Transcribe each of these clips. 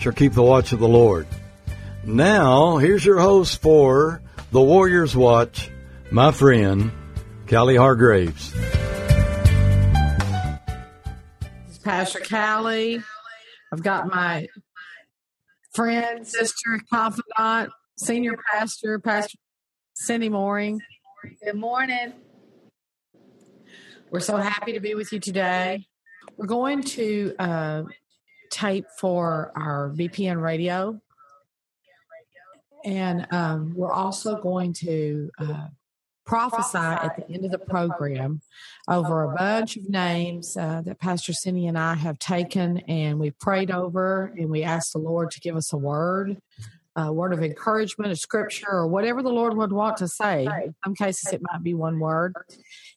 shall keep the watch of the Lord. Now, here's your host for the Warriors Watch, my friend, Callie Hargraves. This is Pastor Callie. I've got my friend, sister, confidant, senior pastor, Pastor Cindy Mooring. Good morning. We're so happy to be with you today. We're going to uh, tape for our BPN radio. And um, we're also going to uh, prophesy at the end of the program over a bunch of names uh, that Pastor Cindy and I have taken and we prayed over and we asked the Lord to give us a word, a word of encouragement, a scripture, or whatever the Lord would want to say. In some cases, it might be one word.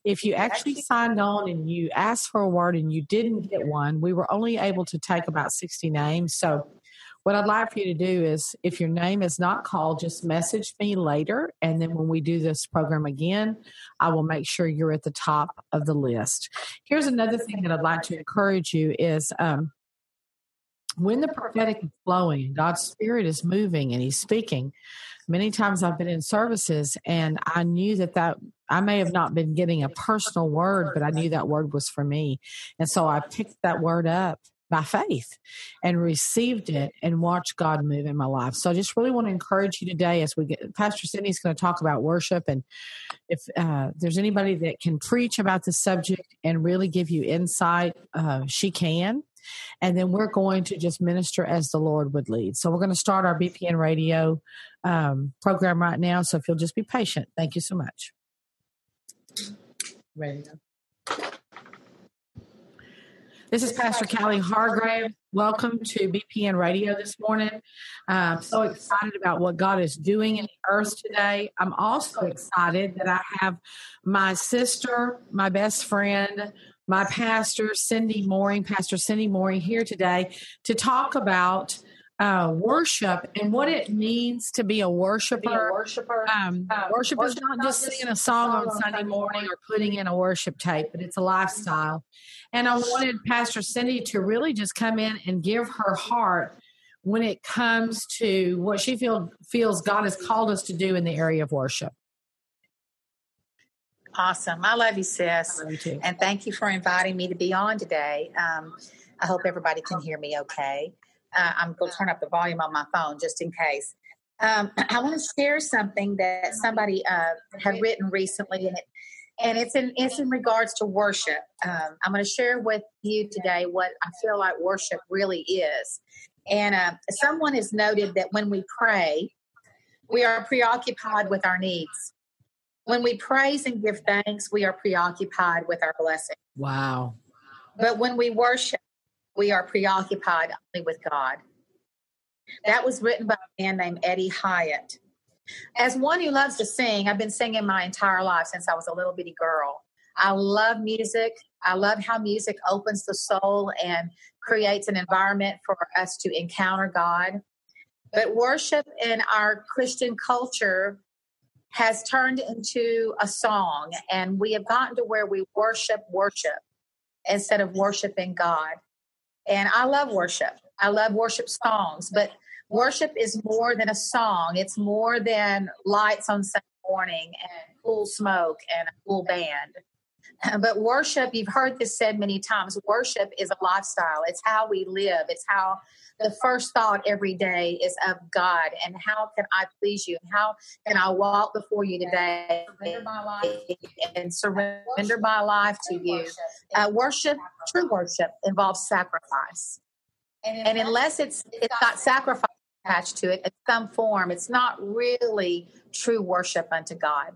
If you actually signed on and you asked for a word and you didn't get one, we were only able to take about 60 names. So what I'd like for you to do is, if your name is not called, just message me later. And then when we do this program again, I will make sure you're at the top of the list. Here's another thing that I'd like to encourage you is um, when the prophetic is flowing, God's Spirit is moving and He's speaking. Many times I've been in services and I knew that that I may have not been getting a personal word, but I knew that word was for me. And so I picked that word up by faith and received it and watched God move in my life. So I just really want to encourage you today as we get Pastor Cindy's going to talk about worship and if uh, there's anybody that can preach about this subject and really give you insight, uh, she can. And then we're going to just minister as the Lord would lead. So we're going to start our BPN radio um, program right now. So if you'll just be patient, thank you so much. Ready? This is Pastor Callie Hargrave. Welcome to BPN Radio this morning. I'm so excited about what God is doing in the earth today. I'm also excited that I have my sister, my best friend, my pastor, Cindy Mooring, Pastor Cindy Mooring, here today to talk about uh, worship and what it means to be a worshiper. Be worshiper. Um, um, worship, worship is not just singing a song on Sunday morning or putting in a worship tape, but it's a lifestyle. And I wanted Pastor Cindy to really just come in and give her heart when it comes to what she feel, feels God has called us to do in the area of worship. Awesome. I love you, sis. Love you and thank you for inviting me to be on today. Um, I hope everybody can hear me okay. Uh, I'm going to turn up the volume on my phone just in case. Um, I want to share something that somebody uh, had written recently, and it and it's in it's in regards to worship. Um, I'm going to share with you today what I feel like worship really is. And uh, someone has noted that when we pray, we are preoccupied with our needs. When we praise and give thanks, we are preoccupied with our blessing. Wow. But when we worship, we are preoccupied only with God. That was written by a man named Eddie Hyatt. As one who loves to sing, I've been singing my entire life since I was a little bitty girl. I love music. I love how music opens the soul and creates an environment for us to encounter God. But worship in our Christian culture has turned into a song, and we have gotten to where we worship worship instead of worshiping God. And I love worship. I love worship songs, but worship is more than a song. It's more than lights on Sunday morning and cool smoke and a cool band. But worship, you've heard this said many times, worship is a lifestyle. It's how we live. It's how the first thought every day is of God and how can I please you? And how can I walk before you today and surrender my life to you? Uh, worship, true worship, involves sacrifice. And unless it's it's got sacrifice attached to it in some form, it's not really true worship unto God.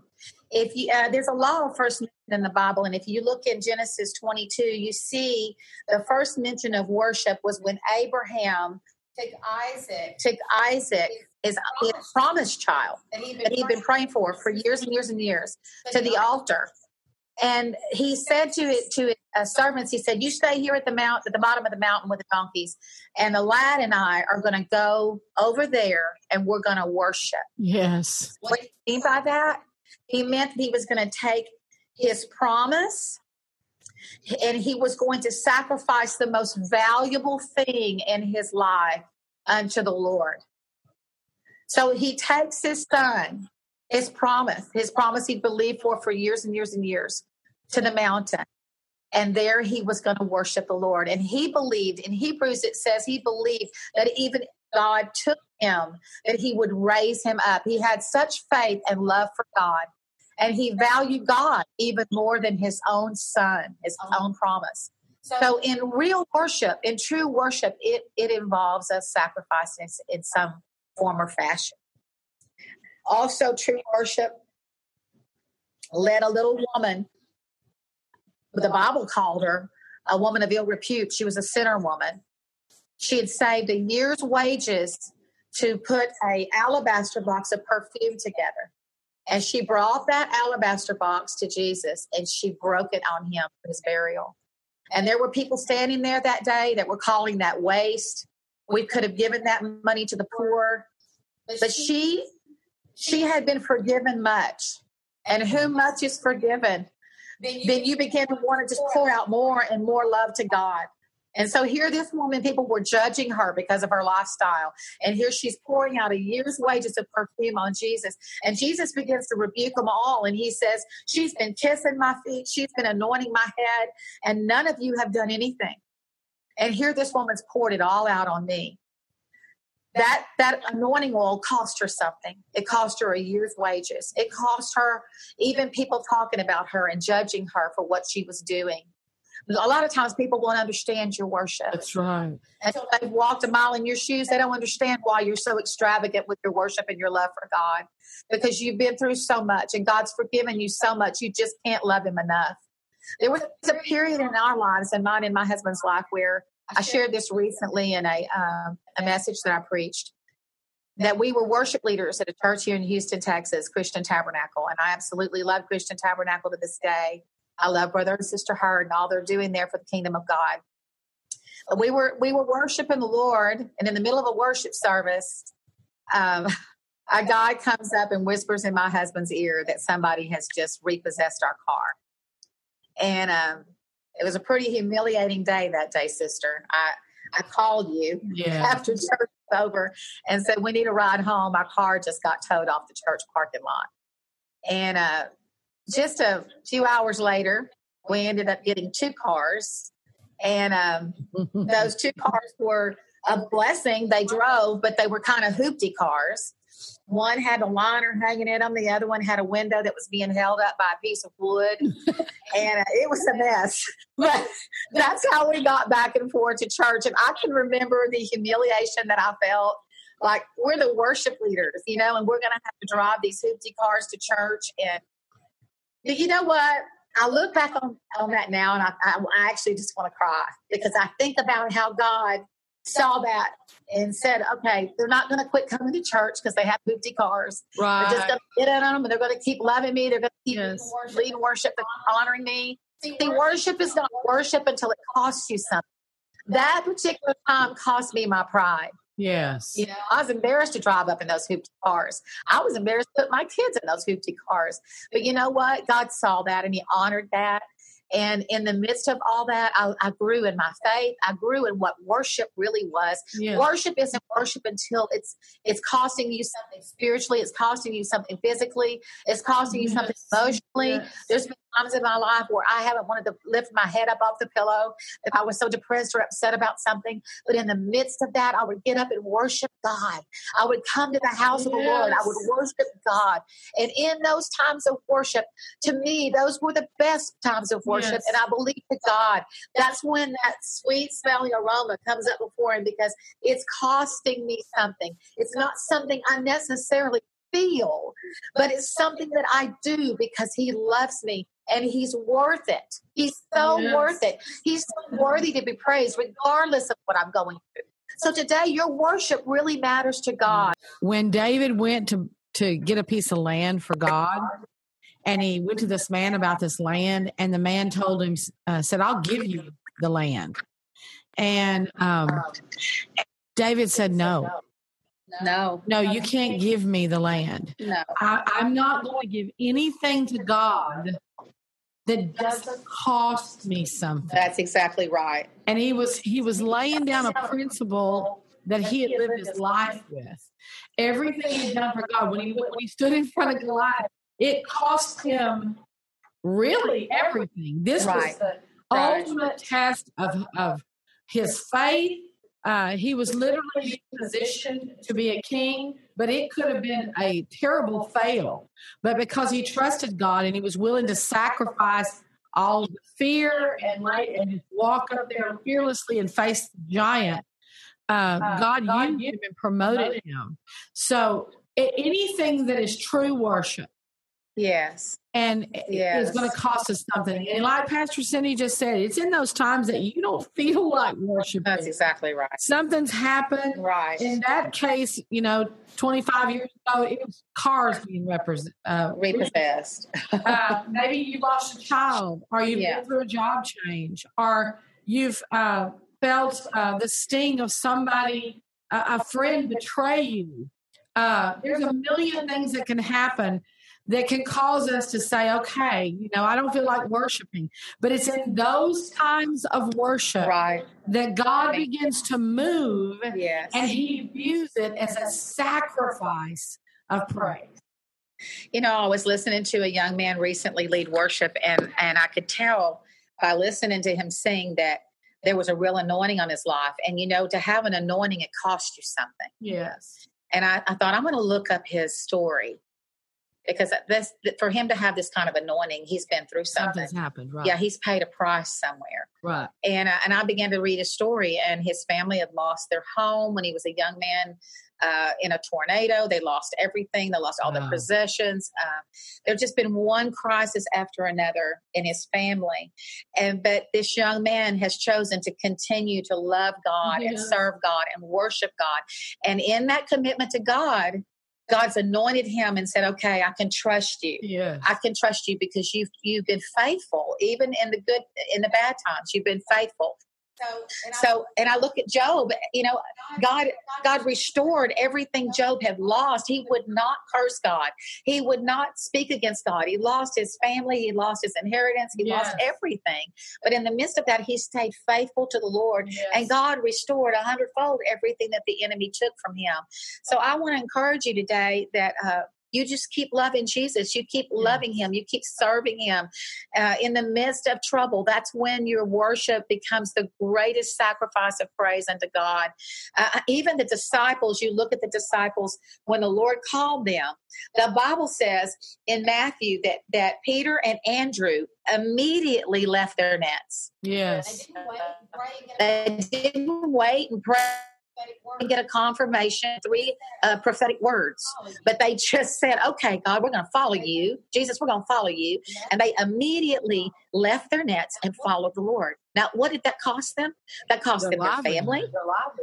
If you uh, there's a law first mentioned in the Bible, and if you look in Genesis 22, you see the first mention of worship was when Abraham took Isaac, took Isaac, his, his promised child that he'd been praying for for years and years and years, to the altar. And he said to it to his servants, he said, "You stay here at the mount, at the bottom of the mountain with the donkeys, and the lad and I are going to go over there, and we're going to worship." Yes. What do you mean by that? He meant he was going to take his promise and he was going to sacrifice the most valuable thing in his life unto the Lord. So he takes his son, his promise, his promise he believed for for years and years and years, to the mountain. And there he was going to worship the Lord. And he believed, in Hebrews, it says he believed that even God took him, that he would raise him up. He had such faith and love for God and he valued God even more than his own son, his uh-huh. own promise. So, in real worship, in true worship, it, it involves us sacrificing in some form or fashion. Also, true worship led a little woman, the Bible called her a woman of ill repute. She was a sinner woman. She had saved a year's wages to put a alabaster box of perfume together. And she brought that alabaster box to Jesus and she broke it on him for his burial. And there were people standing there that day that were calling that waste. We could have given that money to the poor. But she she had been forgiven much. And whom much is forgiven, then you begin to want to just pour out more and more love to God. And so here, this woman, people were judging her because of her lifestyle. And here she's pouring out a year's wages of perfume on Jesus. And Jesus begins to rebuke them all. And he says, She's been kissing my feet, she's been anointing my head, and none of you have done anything. And here, this woman's poured it all out on me. That, that anointing oil cost her something. It cost her a year's wages. It cost her even people talking about her and judging her for what she was doing a lot of times people won't understand your worship. That's right. Until they've walked a mile in your shoes, they don't understand why you're so extravagant with your worship and your love for God. Because you've been through so much and God's forgiven you so much, you just can't love Him enough. There was a period in our lives, and mine and my husband's life, where I shared this recently in a um, a message that I preached that we were worship leaders at a church here in Houston, Texas, Christian Tabernacle, and I absolutely love Christian Tabernacle to this day. I love brother and sister Hurd and all they're doing there for the kingdom of God. We were we were worshiping the Lord, and in the middle of a worship service, um, a guy comes up and whispers in my husband's ear that somebody has just repossessed our car, and um, it was a pretty humiliating day that day, sister. I I called you yeah. after church was over and said we need a ride home. Our car just got towed off the church parking lot, and uh, just a few hours later, we ended up getting two cars. And um, those two cars were a blessing. They drove, but they were kind of hoopty cars. One had a liner hanging in them. The other one had a window that was being held up by a piece of wood. and uh, it was a mess. But that's how we got back and forth to church. And I can remember the humiliation that I felt. Like, we're the worship leaders, you know, and we're going to have to drive these hoopty cars to church. And you know what? I look back on, on that now and I, I, I actually just want to cry because I think about how God saw that and said, okay, they're not going to quit coming to church because they have empty cars. Right. They're just going to get in them and they're going to keep loving me. They're going to keep yes. leading worship and honoring me. See, worship is not worship until it costs you something. That particular time cost me my pride. Yes. You know, I was embarrassed to drive up in those hoopty cars. I was embarrassed to put my kids in those hoopty cars. But you know what? God saw that and He honored that. And in the midst of all that, I, I, grew in my faith. I grew in what worship really was. Yeah. Worship isn't worship until it's it's costing you something spiritually. It's costing you something physically. It's costing you yes. something emotionally. Yes. There's been times in my life where I haven't wanted to lift my head up off the pillow if I was so depressed or upset about something. But in the midst of that, I would get up and worship God. I would come to the house yes. of the Lord. I would worship God. And in those times of worship, to me, those were the best times of worship. Yes. And I believe to God, that's when that sweet smelling aroma comes up before Him because it's costing me something. It's not something I necessarily feel, but it's something that I do because He loves me and He's worth it. He's so yes. worth it. He's so worthy to be praised, regardless of what I'm going through. So today, your worship really matters to God. When David went to to get a piece of land for God, and he went to this man about this land, and the man told him, uh, said, "I'll give you the land," and um, David said, "No." No, no, you can't give me the land. No, I, I'm not going to give anything to God that doesn't cost me something. That's exactly right. And he was he was laying down a principle that he had lived his life with. Everything he'd done for God, when he when he stood in front of Goliath, it cost him really everything. This right. was the right. ultimate test of of his faith uh, he was literally positioned to be a king, but it could have been a terrible fail. But because he trusted God and he was willing to sacrifice all the fear and light and just walk up there fearlessly and face the giant, uh, uh, God, God used him and promoted him. So anything that is true worship, Yes. And yes. it's going to cost us something. And like Pastor Cindy just said, it's in those times that you don't feel like worshiping. That's exactly right. Something's happened. Right. In that case, you know, 25 years ago, it was cars being represent, uh, repossessed. uh, maybe you lost a child, or you've yeah. been through a job change, or you've uh, felt uh, the sting of somebody, a friend betray you. Uh, there's a million things that can happen that can cause us to say, okay, you know, I don't feel like worshiping. But it's in those times of worship right. that God begins to move yes. and he views it as a sacrifice of praise. You know, I was listening to a young man recently lead worship, and, and I could tell by listening to him sing that there was a real anointing on his life. And, you know, to have an anointing, it costs you something. Yes. And I, I thought, I'm going to look up his story because this for him to have this kind of anointing, he's been through something. Something's happened, right? Yeah, he's paid a price somewhere, right? And uh, and I began to read his story, and his family had lost their home when he was a young man uh, in a tornado. They lost everything. They lost all wow. their possessions. Uh, there's just been one crisis after another in his family, and but this young man has chosen to continue to love God yeah. and serve God and worship God, and in that commitment to God, God's anointed him and said, "Okay, I can trust you. Yeah. I can trust you because you've you've been faithful, even in the good, in the bad times. You've been faithful. So, and, I, look at Job, you know, God, God restored everything Job had lost. He would not curse God. He would not speak against God. He lost his family. He lost his inheritance. He yes. lost everything. But in the midst of that, he stayed faithful to the Lord yes. and God restored a hundredfold everything that the enemy took from him. So I want to encourage you today that, uh, you just keep loving Jesus. You keep loving Him. You keep serving Him. Uh, in the midst of trouble, that's when your worship becomes the greatest sacrifice of praise unto God. Uh, uh, even the disciples, you look at the disciples when the Lord called them. The Bible says in Matthew that that Peter and Andrew immediately left their nets. Yes. They didn't wait and pray and get a confirmation, three uh, prophetic words. But they just said, okay, God, we're going to follow you. Jesus, we're going to follow you. And they immediately left their nets and followed the Lord. Now, what did that cost them? That cost their them their family.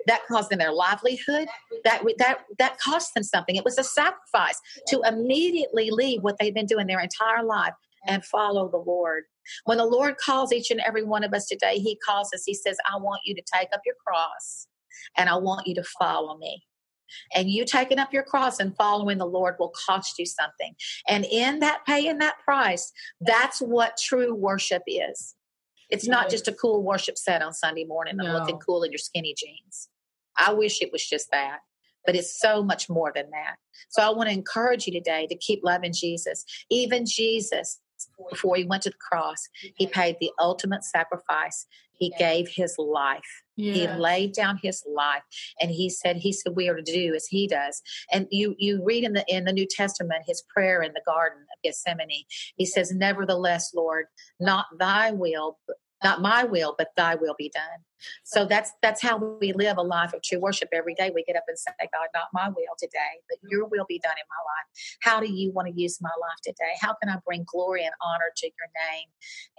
That cost them their livelihood. That, that, that cost them something. It was a sacrifice to immediately leave what they've been doing their entire life and follow the Lord. When the Lord calls each and every one of us today, He calls us, He says, I want you to take up your cross and I want you to follow me. And you taking up your cross and following the Lord will cost you something. And in that paying that price, that's what true worship is. It's not just a cool worship set on Sunday morning and no. looking cool in your skinny jeans. I wish it was just that, but it's so much more than that. So I want to encourage you today to keep loving Jesus. Even Jesus, before he went to the cross, he paid the ultimate sacrifice. He gave his life. Yeah. He laid down his life and he said, he said, we are to do as he does. And you, you read in the, in the New Testament, his prayer in the Garden of Gethsemane. He says, nevertheless, Lord, not thy will, not my will, but thy will be done. So that's that's how we live a life of true worship every day. We get up and say, God, not my will today, but your will be done in my life. How do you want to use my life today? How can I bring glory and honor to your name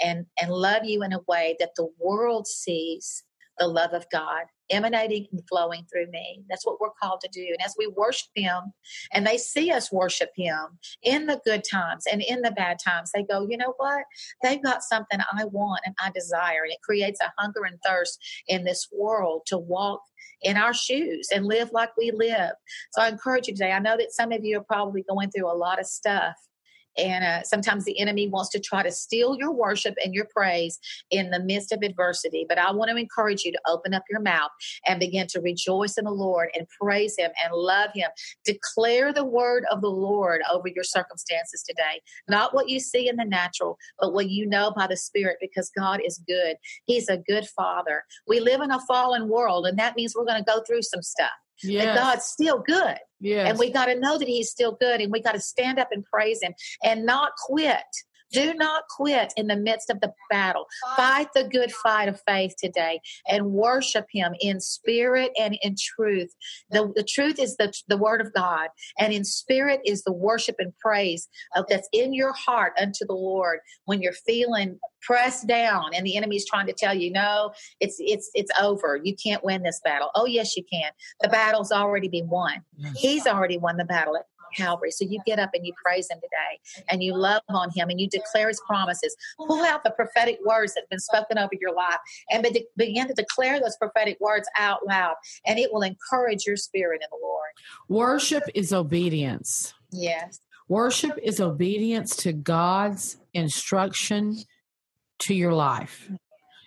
and and love you in a way that the world sees the love of God emanating and flowing through me. That's what we're called to do. And as we worship Him and they see us worship Him in the good times and in the bad times, they go, you know what? They've got something I want and I desire. And it creates a hunger and thirst in this world to walk in our shoes and live like we live. So I encourage you today. I know that some of you are probably going through a lot of stuff and uh, sometimes the enemy wants to try to steal your worship and your praise in the midst of adversity. But I want to encourage you to open up your mouth and begin to rejoice in the Lord and praise Him and love Him. Declare the word of the Lord over your circumstances today. Not what you see in the natural, but what you know by the Spirit, because God is good. He's a good Father. We live in a fallen world, and that means we're going to go through some stuff. Yes. God's still good. Yes. And we got to know that He's still good and we got to stand up and praise Him and not quit. Do not quit in the midst of the battle. Fight the good fight of faith today and worship Him in spirit and in truth. The, the truth is the, the Word of God, and in spirit is the worship and praise of, that's in your heart unto the Lord when you're feeling pressed down and the enemy's trying to tell you no it's it's it's over. You can't win this battle. Oh yes you can. The battle's already been won. He's already won the battle Calvary. So you get up and you praise Him today and you love on Him and you declare His promises. Pull out the prophetic words that have been spoken over your life and be- begin to declare those prophetic words out loud, and it will encourage your spirit in the Lord. Worship is obedience. Yes. Worship is obedience to God's instruction to your life,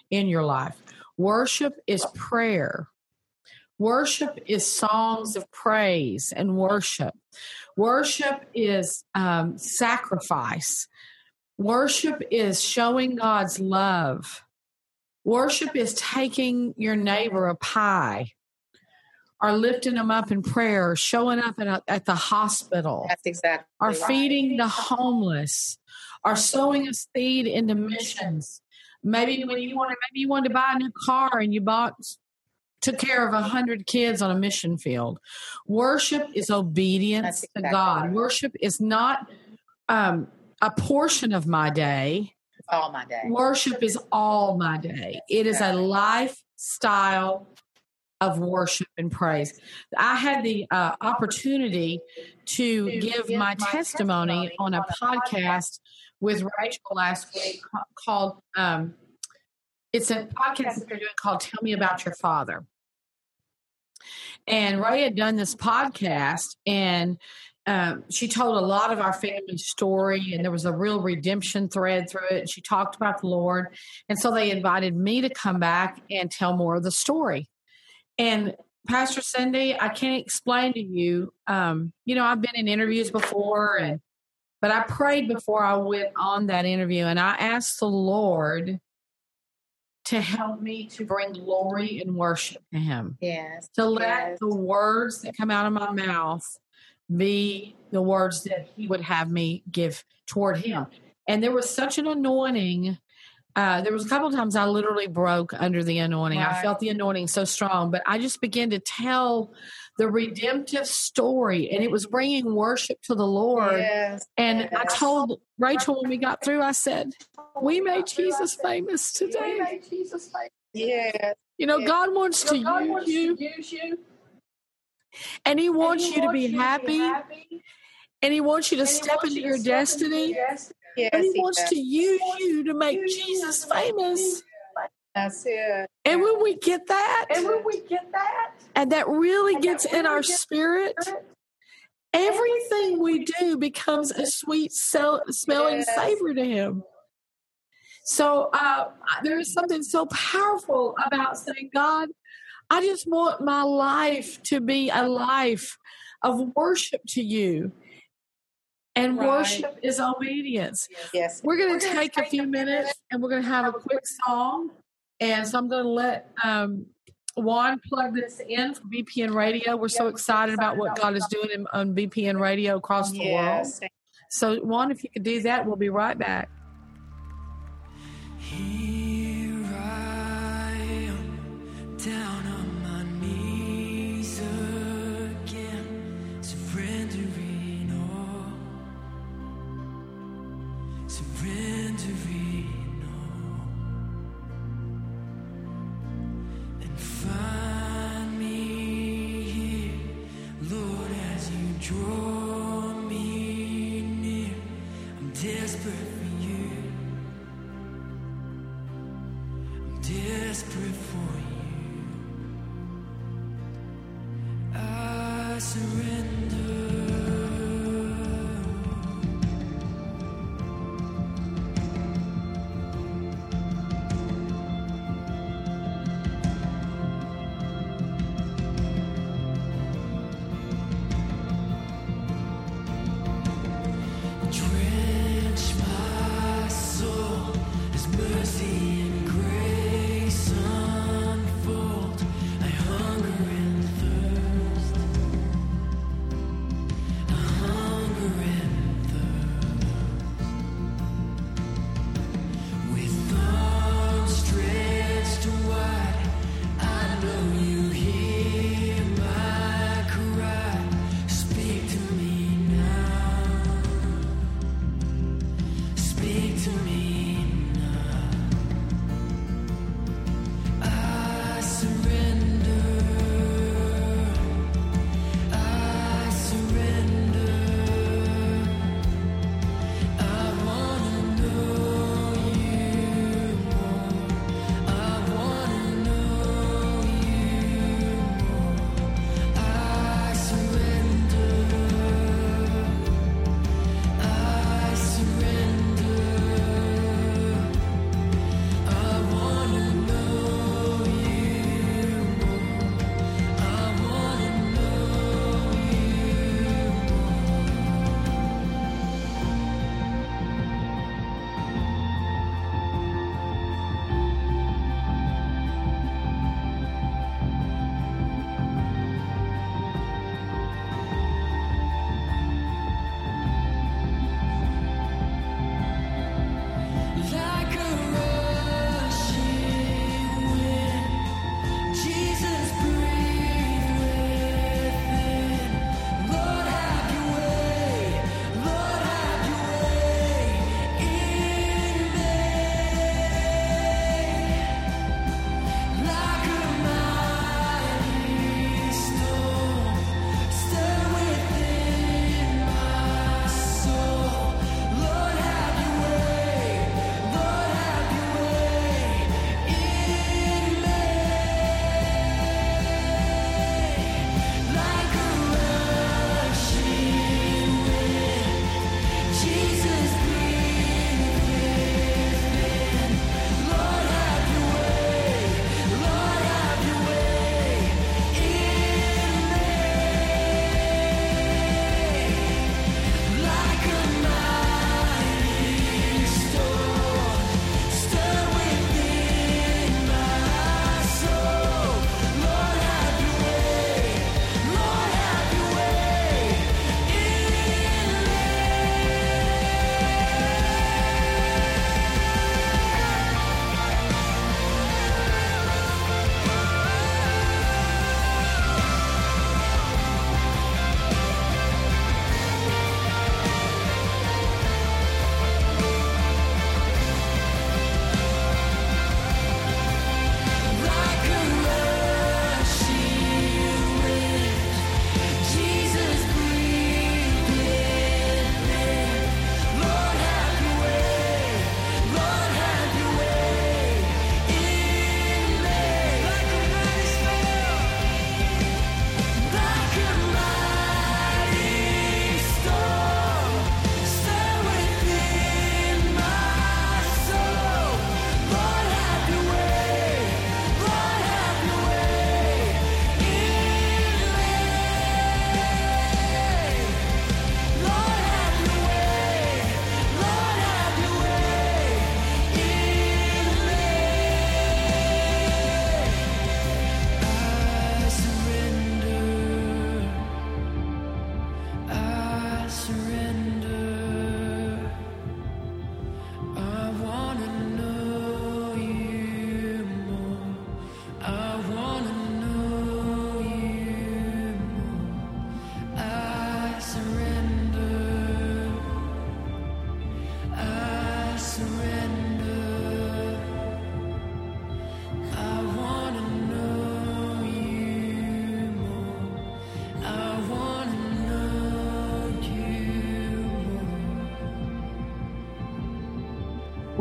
in your life. Worship is prayer. Worship is songs of praise and worship. Worship is um, sacrifice. Worship is showing God's love. Worship is taking your neighbor a pie or lifting them up in prayer, or showing up at, a, at the hospital. That's exactly. Or feeding the homeless, or sowing a seed into missions. Maybe when you wanted, maybe you wanted to buy a new car and you bought took care of a hundred kids on a mission field. Worship is obedience exactly to God. Right. Worship is not um, a portion of my day. All my day. Worship is all my day. It is a lifestyle of worship and praise. I had the uh, opportunity to, to give, give my, my testimony, testimony on a podcast with Rachel last week called um, it's a podcast that they're doing called Tell Me About Your Father. And Ray had done this podcast and um, she told a lot of our family story and there was a real redemption thread through it. And she talked about the Lord. And so they invited me to come back and tell more of the story. And Pastor Cindy, I can't explain to you. Um, you know, I've been in interviews before and but I prayed before I went on that interview and I asked the Lord to help me to bring glory and worship to Him. Yes. To let yes. the words that come out of my mouth be the words that He would have me give toward Him. And there was such an anointing. Uh, there was a couple of times I literally broke under the anointing. Right. I felt the anointing so strong, but I just began to tell the redemptive story and it was bringing worship to the Lord. Yes, and yes. I told Rachel when we got through, I said, We made Jesus famous today. Yeah. You know, God wants, to, God use wants you, to use you. And He wants, and he you, wants to you, to be happy. And He wants you to step into your destiny. Yes, and He wants to use you to make Jesus famous. That's it. And when we get that, and when we get that, and that really and gets that really in our gets spirit, spirit, everything we do becomes a sweet smelling yes. savor to Him. So uh, there is something so powerful about saying, God, I just want my life to be a life of worship to you. And right. worship is obedience. Yes. We're going to take, take a few minutes and we're going to have a quick song. And so I'm going to let um, Juan plug this in for BPN Radio. We're so excited about what God is doing on BPN Radio across the yes. world. So, Juan, if you could do that, we'll be right back. Here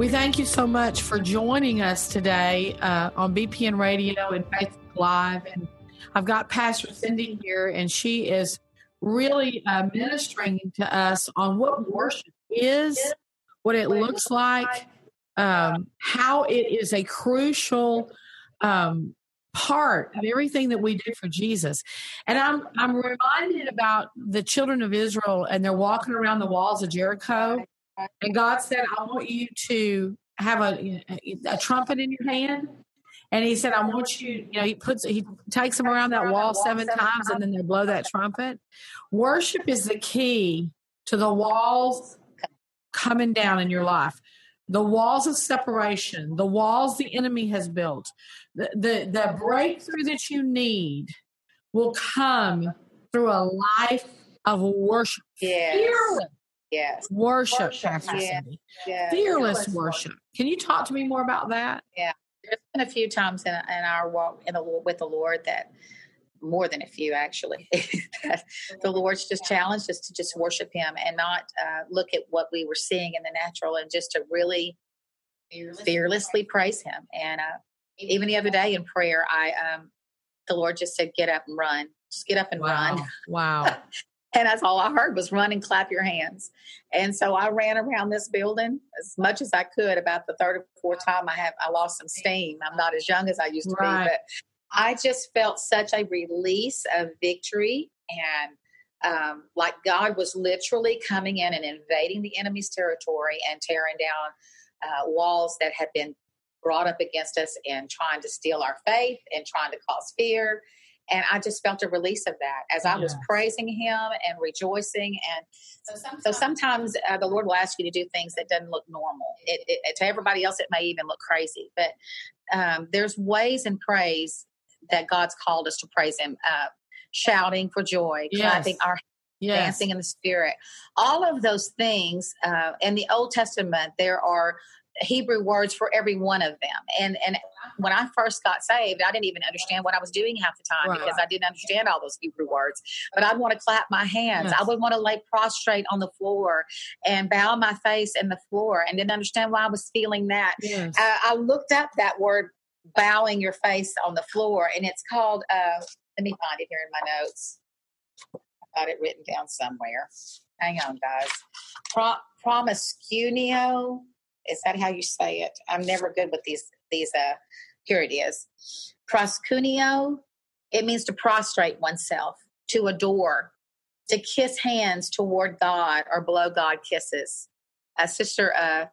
Thank you so much for joining us today uh, on BPN Radio and Facebook Live. And I've got Pastor Cindy here, and she is really uh, ministering to us on what worship is, what it looks like, um, how it is a crucial um, part of everything that we do for Jesus. And I'm I'm reminded about the children of Israel and they're walking around the walls of Jericho. And God said, I want you to have a, a trumpet in your hand. And he said, I want you, you know, he puts, he takes them around that wall seven times and then they blow that trumpet. Worship is the key to the walls coming down in your life. The walls of separation, the walls the enemy has built, the, the, the breakthrough that you need will come through a life of worship. Yes. Fearless Yes. worship, Worship, Pastor yeah. Cindy. Yeah. Fearless worship. Can you talk to me more about that? Yeah. There's been a few times in, in our walk in the with the Lord that more than a few actually the Lord's just challenged us to just worship Him and not uh, look at what we were seeing in the natural and just to really fearlessly praise Him. And uh, even the other day in prayer, I um, the Lord just said, "Get up and run. Just get up and run." Wow. And that's all I heard was run and clap your hands. And so I ran around this building as much as I could. About the third or fourth time I have I lost some steam. I'm not as young as I used to Right. be, but I just felt such a release of victory and um, like God was literally coming in and invading the enemy's territory and tearing down uh, walls that had been brought up against us and trying to steal our faith and trying to cause fear. And I just felt a release of that as I was Yes. praising Him and rejoicing. And so sometimes uh, the Lord will ask you to do things that doesn't look normal. It, it, to everybody else, it may even look crazy. But um, there's ways in praise that God's called us to praise Him. Uh, shouting for joy, Yes. clapping our Yes. dancing in the spirit. All of those things uh, in the Old Testament, there are Hebrew words for every one of them. And and when I first got saved, I didn't even understand what I was doing half the time Right. because I didn't understand all those Hebrew words. But I'd want to clap my hands. Yes. I would want to lay prostrate on the floor and bow my face in the floor and didn't understand why I was feeling that. Yes. I, I looked up that word bowing your face on the floor and it's called uh let me find it here in my notes i got it written down somewhere hang on guys Pro- is that how you say it i'm never good with these these uh here it is proskuneo it means to prostrate oneself to adore to kiss hands toward god or blow god kisses uh, sister uh,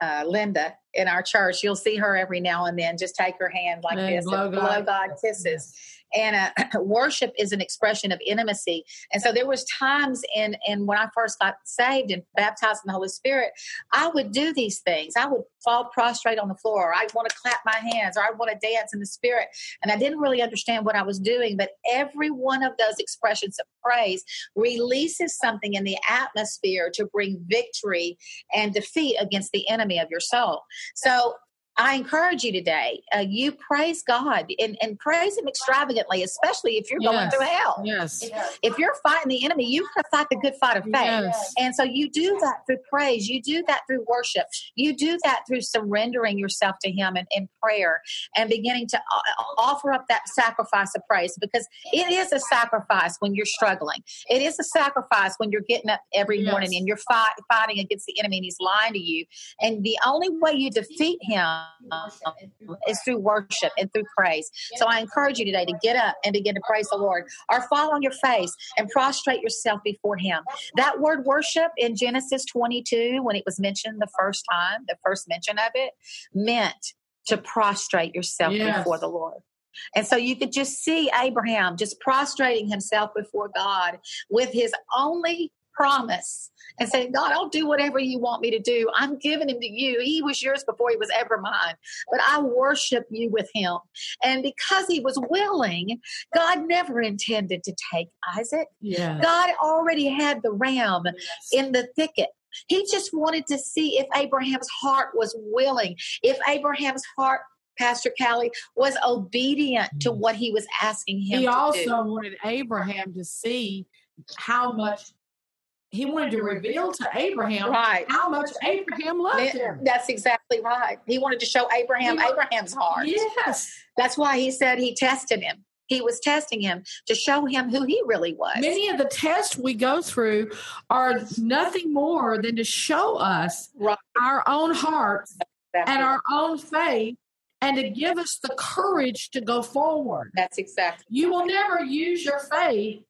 uh, Linda in our church. You'll see her every now and then. Just take her hand like And this blow and God blow God kisses. And uh, worship is an expression of intimacy. And so there was times in in when I first got saved and baptized in the Holy Spirit, I would do these things. I would fall prostrate on the floor. Or I'd want to clap my hands, or I'd want to dance in the Spirit. And I didn't really understand what I was doing. But every one of those expressions of praise releases something in the atmosphere to bring victory and defeat against the enemy of your soul. So I encourage you today, uh, you praise God and, and praise Him extravagantly, especially if you're going through hell. Yes. If you're fighting the enemy, you got to fight the good fight of faith. Yes. And so you do that through praise. You do that through worship. You do that through surrendering yourself to Him in, in prayer and beginning to uh, offer up that sacrifice of praise because it is a sacrifice when you're struggling. It is a sacrifice when you're getting up every Yes. morning and you're fight, fighting against the enemy and he's lying to you. And the only way you defeat him is um, through worship and through praise. So I encourage you today to get up and begin to praise the Lord or fall on your face and prostrate yourself before him. That word worship in Genesis 22, when it was mentioned the first time, the first mention of it, meant to prostrate yourself Yes. before the Lord. And so you could just see Abraham just prostrating himself before God with his only promise and saying, God, I'll do whatever you want me to do. I'm giving him to you. He was yours before he was ever mine, but I worship you with him. And because he was willing, God never intended to take Isaac. Yes. God already had the ram in the thicket. He just wanted to see if Abraham's heart was willing, if Abraham's heart, Pastor Callie, was obedient to mm. what he was asking him He also do. wanted Abraham to see how much he wanted to reveal to Abraham Right. how much Abraham loved him. That's exactly right. He wanted to show Abraham He Abraham's heart. Yes. That's why he said he tested him. He was testing him to show him who he really was. Many of the tests we go through are nothing more than to show us Right. our own hearts That's, and our own faith and to give us the courage to go forward. that's exactly You will never use your faith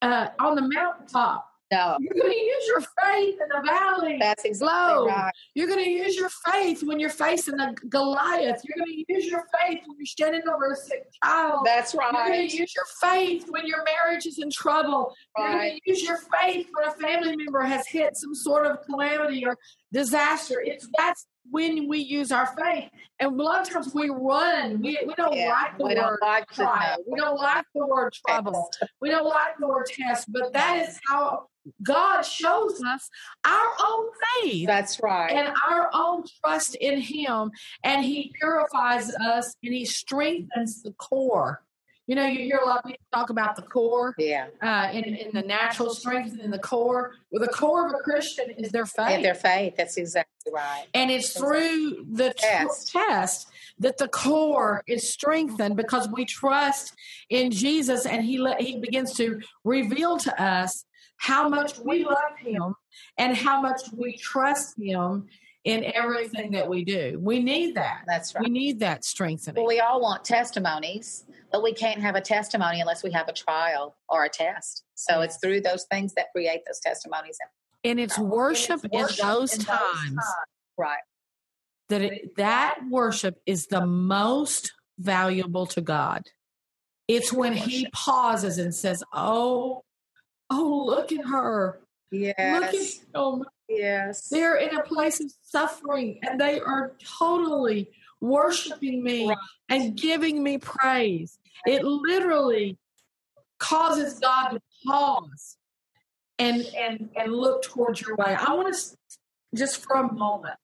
uh, on the mountaintop. No. You're going to use your faith in the valley. That's exactly Low. right. You're going to use your faith when you're facing a Goliath. You're going to use your faith when you're standing over a sick child. That's right. You're going to use your faith when your marriage is in trouble. Right. You're going to use your faith when a family member has hit some sort of calamity or disaster. It's that's when we use our faith. And a lot of times we run. We, we don't Yeah, like the we word don't like trial. We don't like the word trouble. We don't like the word test. But that is how God shows us our own faith That's right. and our own trust in him and he purifies us and he strengthens the core you know you hear a lot of people talk about the core yeah. uh, in, in the natural strength in the core well the core of a christian is their faith And their faith. That's exactly right. and it's through the Test. test that the core is strengthened because we trust in Jesus and he let, he begins to reveal to us how much we love him and how much we trust him in everything that we do. We need that. That's right. We need that strengthening. Well, we all want testimonies, but we can't have a testimony unless we have a trial or a test. So it's through those things that create those testimonies. And it's worship, And it's in those in times Right. that it, that worship is the most valuable to God. It's when He pauses and says, "Oh, oh, look at her! Look at Yes. Yes. They're in a place of suffering, and they are totally worshiping me Right. and giving me praise." It literally causes God to pause and and and look towards your way. I want to just for a moment.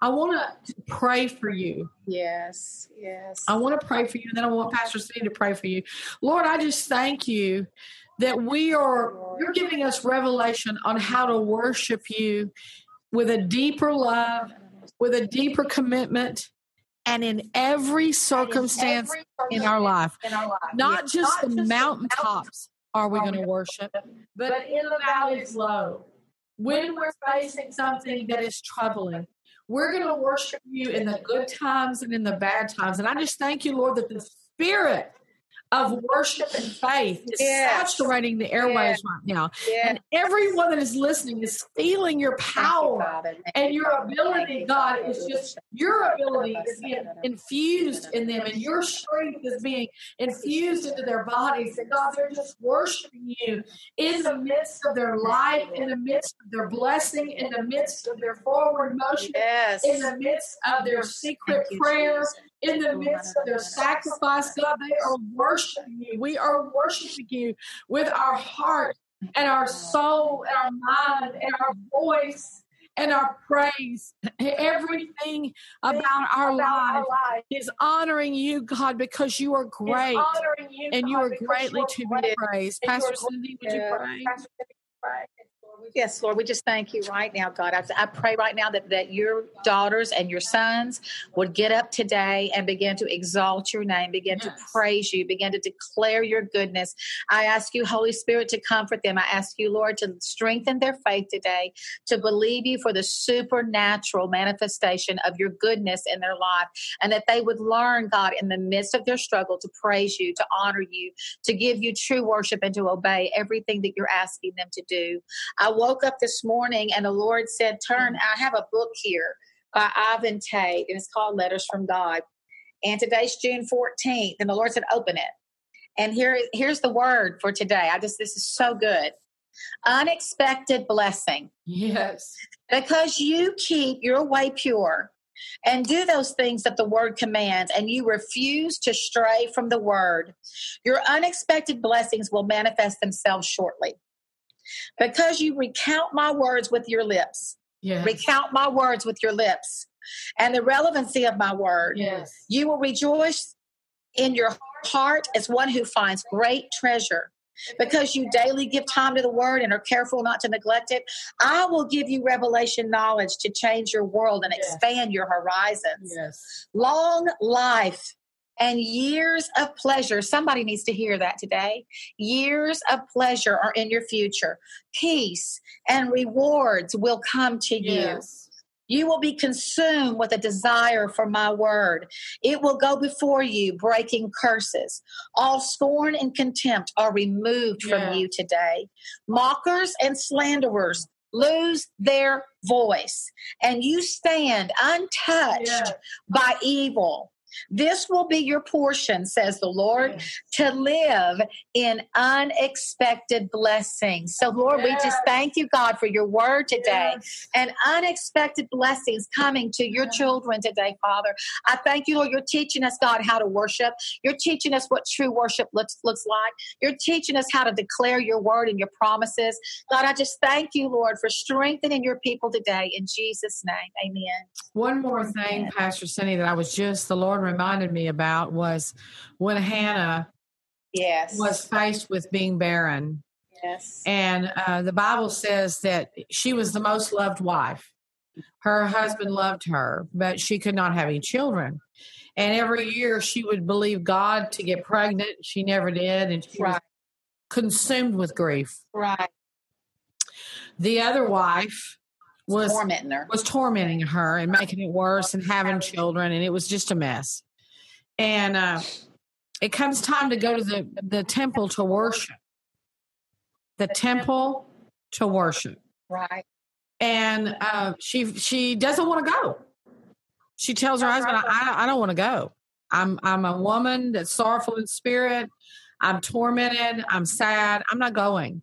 I want to pray for you. Yes. Yes. I want to pray for you, and then I want Pastor Steve to pray for you. Lord, I just thank you that we are, you're giving us revelation on how to worship you with a deeper love, with a deeper commitment, and in every circumstance in our life. Not just the mountaintops are we going to worship, but in the valleys low. When we're facing something that is troubling, we're going to worship you in the good times and in the bad times. And I just thank you, Lord, that the spirit of worship and faith is Yes. saturating the airways Yes. right now. Yes. And everyone that is listening is feeling your Thank you, power and your ability, God, is just your ability is being infused in them, and your strength is being infused into their bodies. And God, they're just worshiping you in the midst of their life, in the midst of their blessing, in the midst of their forward motion, in the midst of their secret prayers. you, prayer, Jesus. In the midst of their sacrifice. God, they are worshiping you. We are worshiping you with our heart and our soul and our mind and our voice and our praise. Everything about our life is honoring you, God, because you are great and you are greatly to be praised. Pastor Cindy, would you pray? Yes, Lord, we just thank you right now, God. I, I pray right now that, that your daughters and your sons would get up today and begin to exalt your name, begin to praise you, begin to declare your goodness. I ask you, Holy Spirit, to comfort them. I ask you, Lord, to strengthen their faith today, to believe you for the supernatural manifestation of your goodness in their life, and that they would learn, God, in the midst of their struggle, to praise you, to honor you, to give you true worship, and to obey everything that you're asking them to do. I woke up this morning and the Lord said, Turn, I have a book here by Ivan Tate, and it's called Letters from God. And today's June 14th, and the Lord said, Open it. And here, here's the word for today. I just, this is so good. Unexpected blessing. Yes. Because you keep your way pure and do those things that the word commands, and you refuse to stray from the word, your unexpected blessings will manifest themselves shortly. Because you recount my words with your lips, Yes. recount my words with your lips, and the relevancy of my word, Yes. you will rejoice in your heart as one who finds great treasure. because you daily give time to the word and are careful not to neglect it, I will give you revelation knowledge to change your world and Yes. expand your horizons. Yes. Long life and years of pleasure. Somebody needs to hear that today. Years of pleasure are in your future. Peace and rewards will come to you. Yes. You will be consumed with a desire for my word. It will go before you, breaking curses. All scorn and contempt are removed Yeah. from you today. Mockers and slanderers lose their voice, and you stand untouched Yes. by evil. This will be your portion, says the Lord, to live in unexpected blessings. So, Lord, we just thank you, God, for your word today Yes. and unexpected blessings coming to your children today, Father. I thank you, Lord. You're teaching us, God, how to worship. You're teaching us what true worship looks looks like. You're teaching us how to declare your word and your promises. God, I just thank you, Lord, for strengthening your people today. In Jesus' name, Amen. One more thing, Pastor Cindy, that I was just, the Lord reminded me about was when Hannah Yes. was faced with being barren. yes. And uh, the Bible says that she was the most loved wife. Her husband loved her, but she could not have any children. And every year she would believe God to get pregnant. She never did. And she was consumed with grief. Right. The other wife was Tormenting her. was tormenting her and making it worse and having children and it was just a mess. And uh, it comes time to go to the, the temple to worship. The temple to worship. Right. and uh, she she doesn't want to go. She tells her husband i, I don't want to go. I'm i'm a woman that's sorrowful in spirit. I'm tormented. I'm sad. I'm not going.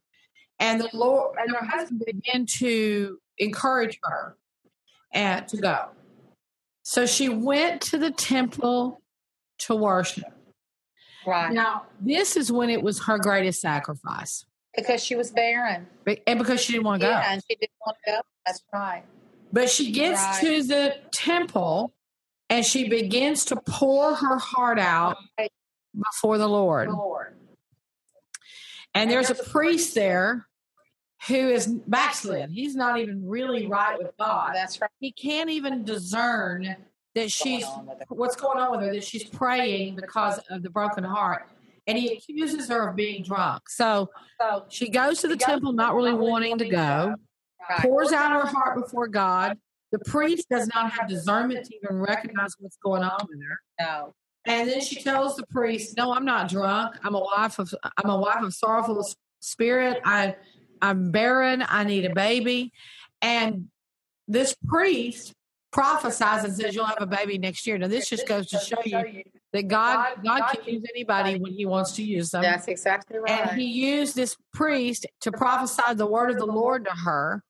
And the lord and her husband began to encourage her and to go so she went to the temple to worship Right. now this is when it was her greatest sacrifice Because she was barren. And because she didn't want to go Yeah, and she didn't want to go. That's right. But she gets Right. to the temple and she begins to pour her heart out before the Lord. Lord. And there's a priest there who is backslid. He's not even really right with God. That's right. He can't even discern that she's Going on with it. what's going on with her, that she's praying because of the broken heart. And he accuses her of being drunk. So So she goes to the temple not really wanting to go. right. pours out her heart before God. The priest does not have discernment to even recognize what's going on with her. No. And then she tells the priest, "No, I'm not drunk. I'm a wife of I'm a wife of sorrowful spirit. I I'm barren. I need a baby." And this priest prophesies and says, "You'll have a baby next year." Now, this just goes to show you that God God can use anybody when He wants to use them. That's exactly right. And he used this priest to prophesy the word of the Lord to her.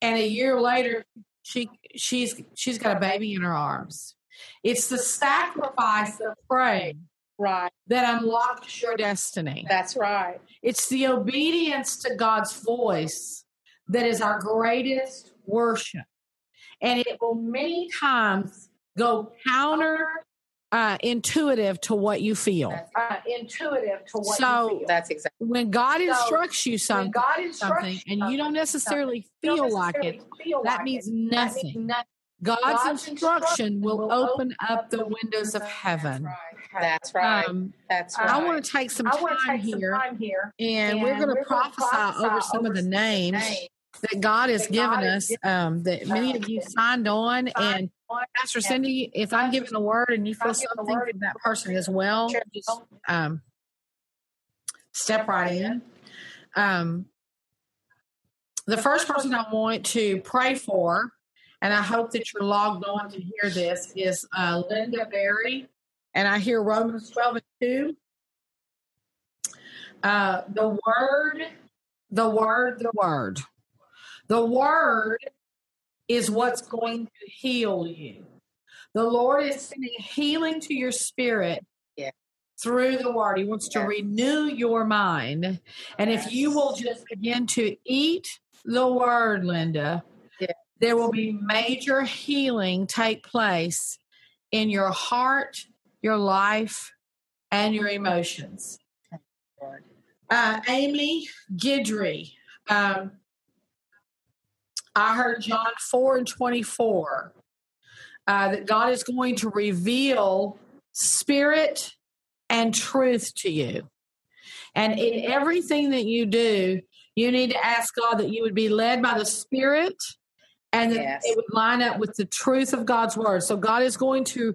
And a year later, she she's she's got a baby in her arms. It's the sacrifice of praying right. that unlocks your destiny. That's right. It's the obedience to God's voice that is our greatest worship. And it will many times go counter uh, intuitive to what you feel. uh, intuitive to what So- you feel. That's exactly When God So, instructs you something, God instructs something you and you don't necessarily you don't feel like it, feel that like means it, that means nothing. nothing. God's, God's instruction instruction will will open open up up the the windows of heaven. That's right. Um, that's right. I want to take some I want to time take some here, time here, and, we're going to prophesy over some of the names that God has that given God us. given Um, that many of you signed on, and Pastor Cindy, if I'm giving the word and you feel I'm giving the something word for that person as well, just um, step right in. Um, the first person I want to pray for, and I hope that you're logged on to hear this, is uh, Linda Berry. And I hear Romans 12 and 2. Uh, the word, the word, the word. The word is what's going to heal you. The Lord is sending healing to your spirit Yeah. through the word. He wants to renew your mind. And if you will just begin to eat the word, Linda, Yeah. there will be major healing take place in your heart, your life, and your emotions. Uh, Amy Gidry. Um, I heard John 4 and 24 uh, that God is going to reveal spirit and truth to you. And in everything that you do, you need to ask God that you would be led by the Spirit and that Yes. it would line up with the truth of God's Word. So God is going to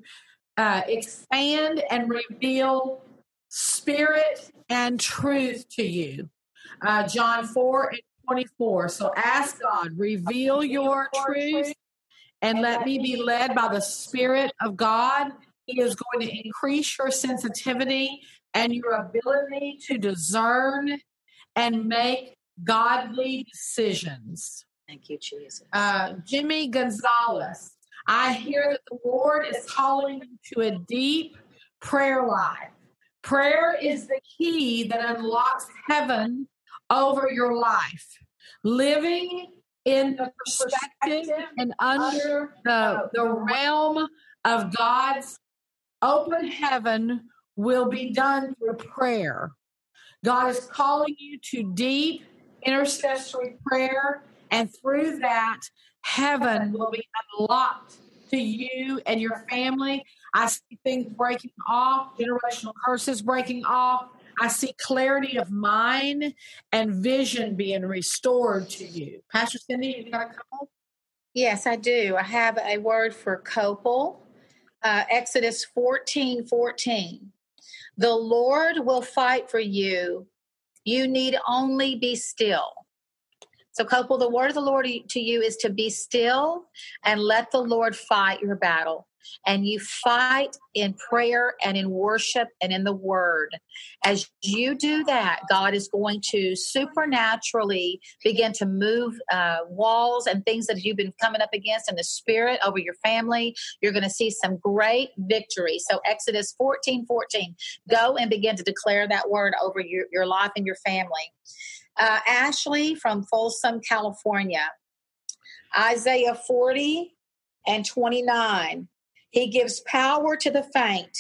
uh, expand and reveal spirit and truth to you. Uh, John 4 and 24. So ask God, reveal your truth and let me be led by the Spirit of God. He is going to increase your sensitivity and your ability to discern and make godly decisions. Thank you, Jesus. Uh, Jimmy Gonzalez, I hear that the Lord is calling you to a deep prayer life. Prayer is the key that unlocks heaven over your life. Living in the perspective and under the, the realm of God's open heaven will be done through prayer. God is calling you to deep intercessory prayer, and through that, heaven will be unlocked to you and your family. I see things breaking off, generational curses breaking off. I see clarity of mind and vision being restored to you. Pastor Cindy, you got a couple? Yes, I do. I have a word for Copal. Uh, Exodus 14 14. The Lord will fight for you. You need only be still. So, couple, the word of the Lord to you is to be still and let the Lord fight your battle. And you fight in prayer and in worship and in the word. As you do that, God is going to supernaturally begin to move uh, walls and things that you've been coming up against in the spirit over your family. You're going to see some great victory. So, Exodus 14 14, go and begin to declare that word over your, your life and your family. Uh, Ashley from Folsom, California. Isaiah 40 and 29. He gives power to the faint,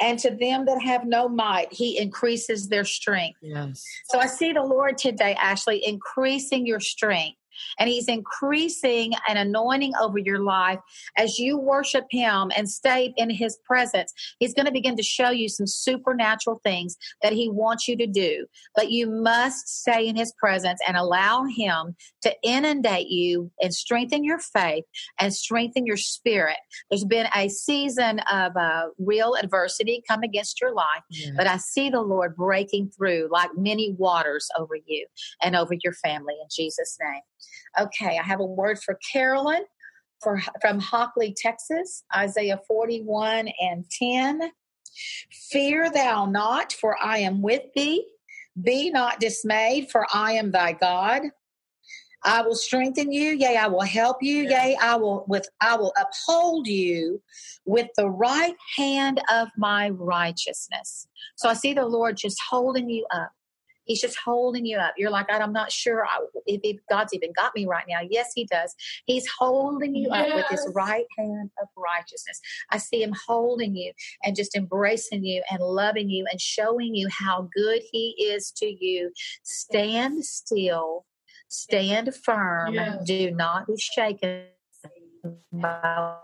and to them that have no might, he increases their strength. Yes. So I see the Lord today, Ashley, increasing your strength. And he's increasing an anointing over your life as you worship him and stay in his presence. He's going to begin to show you some supernatural things that he wants you to do. But you must stay in his presence and allow him to inundate you and strengthen your faith and strengthen your spirit. There's been a season of uh, real adversity come against your life, but I see the Lord breaking through like many waters over you and over your family in Jesus' name. Okay, I have a word for Carolyn for, from Hockley, Texas, Isaiah 41 and 10. Fear thou not, for I am with thee. Be not dismayed, for I am thy God. I will strengthen you, yea, I will help you, yea, I will with I will uphold you with the right hand of my righteousness. So I see the Lord just holding you up. He's just holding you up. You're like, I'm not sure if, if God's even got me right now. Yes, He does. He's holding you up with His right hand of righteousness. I see Him holding you and just embracing you and loving you and showing you how good He is to you. Stand still, stand firm, Yes. do not be shaken by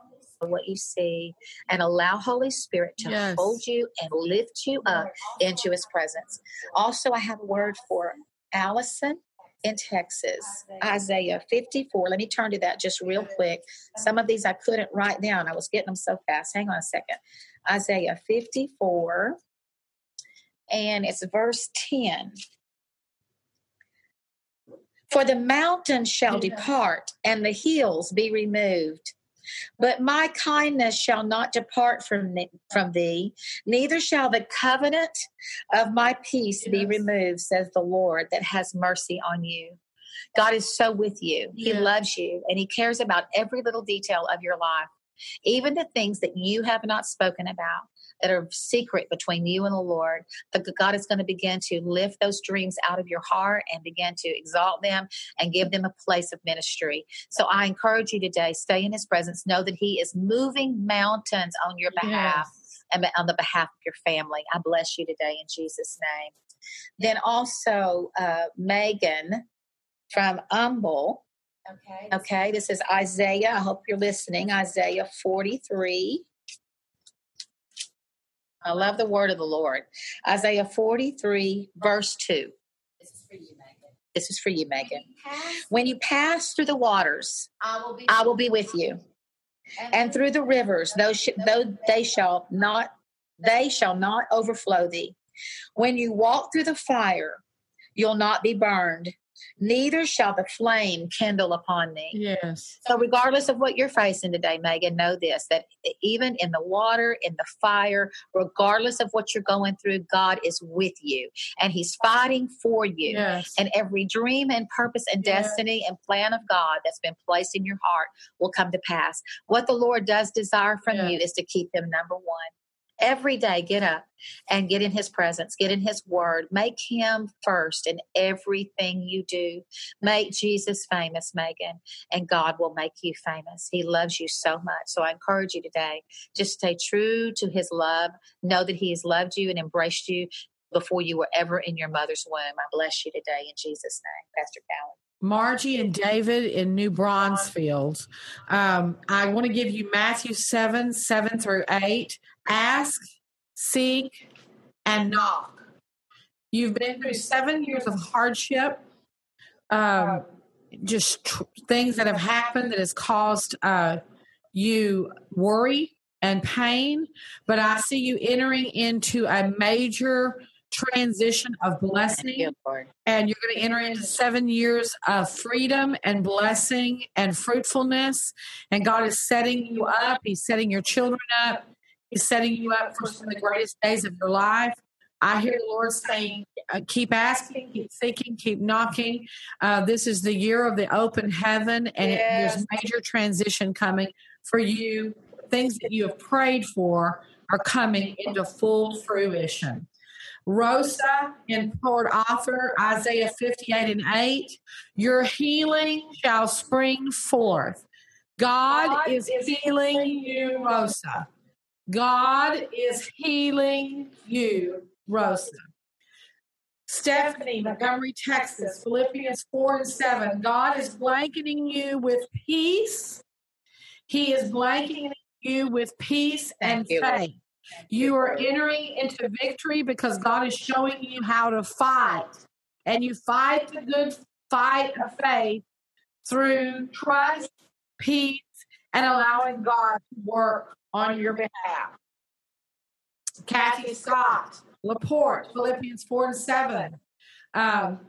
what you see, and allow Holy Spirit to Yes. hold you and lift you up into His presence. Also, I have a word for Allison in Texas, Isaiah 54. Let me turn to that just real quick. Some of these I couldn't write down. I was getting them so fast. Hang on a second. Isaiah 54, and it's verse 10. For the mountains shall depart and the hills be removed. But my kindness shall not depart from, thee- from thee, neither shall the covenant of my peace be removed, says the Lord that has mercy on you. God is so with you. He Yeah. loves you and He cares about every little detail of your life, even the things that you have not spoken about that are secret between you and the Lord. But God is going to begin to lift those dreams out of your heart and begin to exalt them and give them a place of ministry. So I encourage you today, stay in his presence. Know that he is moving mountains on your behalf Yes. and on the behalf of your family. I bless you today in Jesus' name. Then also uh, Megan from Humble. Okay. Okay, this is Isaiah. I hope you're listening. Isaiah 43. I love the word of the Lord. Isaiah 43, verse 2. This is for you, Megan. This is for you, Megan. When you pass through the waters, I will be. I will be with you. And through the rivers, those sh- though they shall not they shall not overflow thee. When you walk through the fire, you'll not be burned, neither shall the flame kindle upon thee. Yes. So, regardless of what you're facing today, Megan, know this that even in the water, in the fire, regardless of what you're going through, God is with you and He's fighting for you. Yes. And every dream and purpose and Yes. destiny and plan of God that's been placed in your heart will come to pass. What the Lord does desire from Yes. you is to keep Him number one. Every day, get up and get in His presence, get in His Word. Make Him first in everything you do. Make Jesus famous, Megan, and God will make you famous. He loves you so much. So I encourage you today just stay true to His love. Know that He has loved you and embraced you before you were ever in your mother's womb. I bless you today in Jesus' name, Pastor Callie. Margie and David in New Braunfels. Um, I want to give you Matthew 7 7 through 8. Ask, seek, and knock. You've been through seven years of hardship, um, just tr- things that have happened that has caused uh, you worry and pain. But I see you entering into a major transition of blessing you, and you're going to enter into seven years of freedom and blessing and fruitfulness. And God is setting you up. He's setting your children up. He's setting you up for some of the greatest days of your life. I hear the Lord saying, uh, keep asking, keep seeking, keep knocking. Uh, this is the year of the open heaven, and it, there's major transition coming for you. Things that you have prayed for are coming into full fruition. Rosa in Port Arthur, Isaiah 58 and 8. Your healing shall spring forth. God, is healing you, Rosa. God is healing you, Rosa. Stephanie, Montgomery, Texas, Philippians 4 and 7. God is blanketing you with peace. He is blanketing you with peace and faith. You are entering into victory because God is showing you how to fight. And you fight the good fight of faith through trust, peace, and allowing God to work on your behalf. Kathy Scott, Laporte, Philippians 4 and 7. Um,